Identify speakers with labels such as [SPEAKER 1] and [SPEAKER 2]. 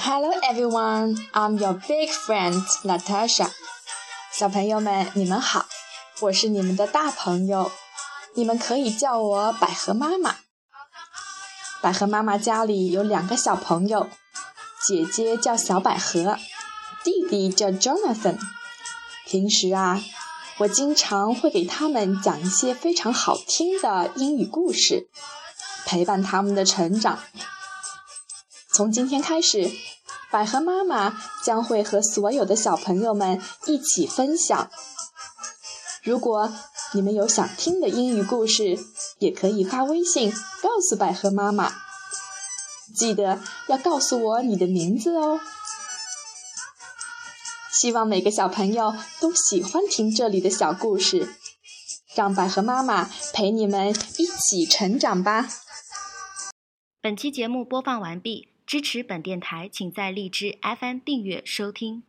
[SPEAKER 1] Hello everyone, I'm your big friend Natasha. 小朋友们，你们好，我是你们的大朋友，你们可以叫我百合妈妈。百合妈妈家里有两个小朋友，姐姐叫小百合，弟弟叫 Jonathan。平时啊，我经常会给他们讲一些非常好听的英语故事，陪伴他们的成长。从今天开始，百合妈妈将会和所有的小朋友们一起分享。如果你们有想听的英语故事，也可以发微信告诉百合妈妈。记得要告诉我你的名字哦。希望每个小朋友都喜欢听这里的小故事，让百合妈妈陪你们一起成长吧。
[SPEAKER 2] 本期节目播放完毕。支持本电台，请在荔枝 FM 订阅收听。